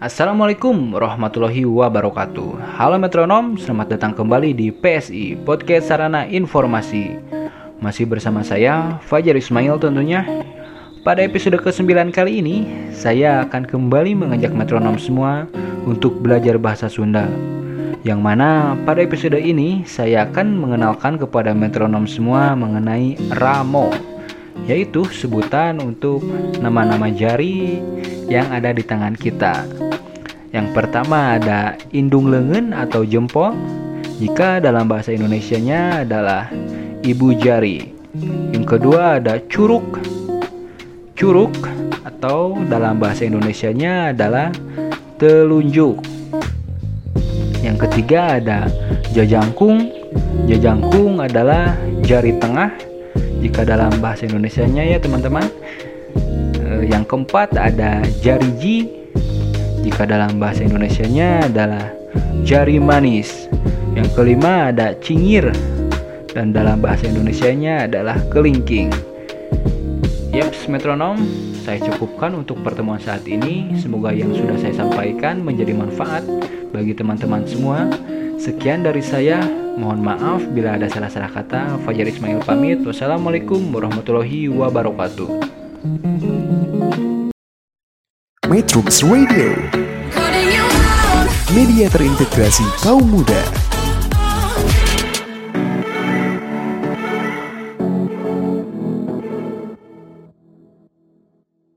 Assalamualaikum warahmatullahi wabarakatuh. Halo metronom, selamat datang kembali di PSI Podcast Sarana Informasi. Masih bersama saya, Fajar Ismail tentunya. Pada episode ke-9 kali ini, saya akan kembali mengajak metronom semua untuk belajar bahasa Sunda. Yang mana pada episode ini, saya akan mengenalkan kepada metronom semua mengenai Ramo yaitu sebutan untuk nama-nama jari yang ada di tangan kita. Yang pertama ada indung lengan atau jempol. Jika dalam bahasa Indonesianya adalah ibu jari. Yang kedua ada curug. Curug atau dalam bahasa Indonesianya adalah telunjuk. Yang ketiga ada jajangkung. Jajangkung adalah jari tengah jika dalam bahasa Indonesianya ya teman-teman. Eh, Yang keempat ada jari ji. Jika dalam bahasa Indonesianya adalah jari manis. Yang kelima ada cingir dan dalam bahasa Indonesianya adalah kelingking. Yaps, metronom, saya cukupkan untuk pertemuan saat ini. Semoga yang sudah saya sampaikan menjadi manfaat bagi teman-teman semua. Sekian dari saya. Mohon maaf bila ada salah-salah kata. Fajar Ismail pamit. Wassalamualaikum warahmatullahi wabarakatuh. Metrums Radio. Media terintegrasi kaum muda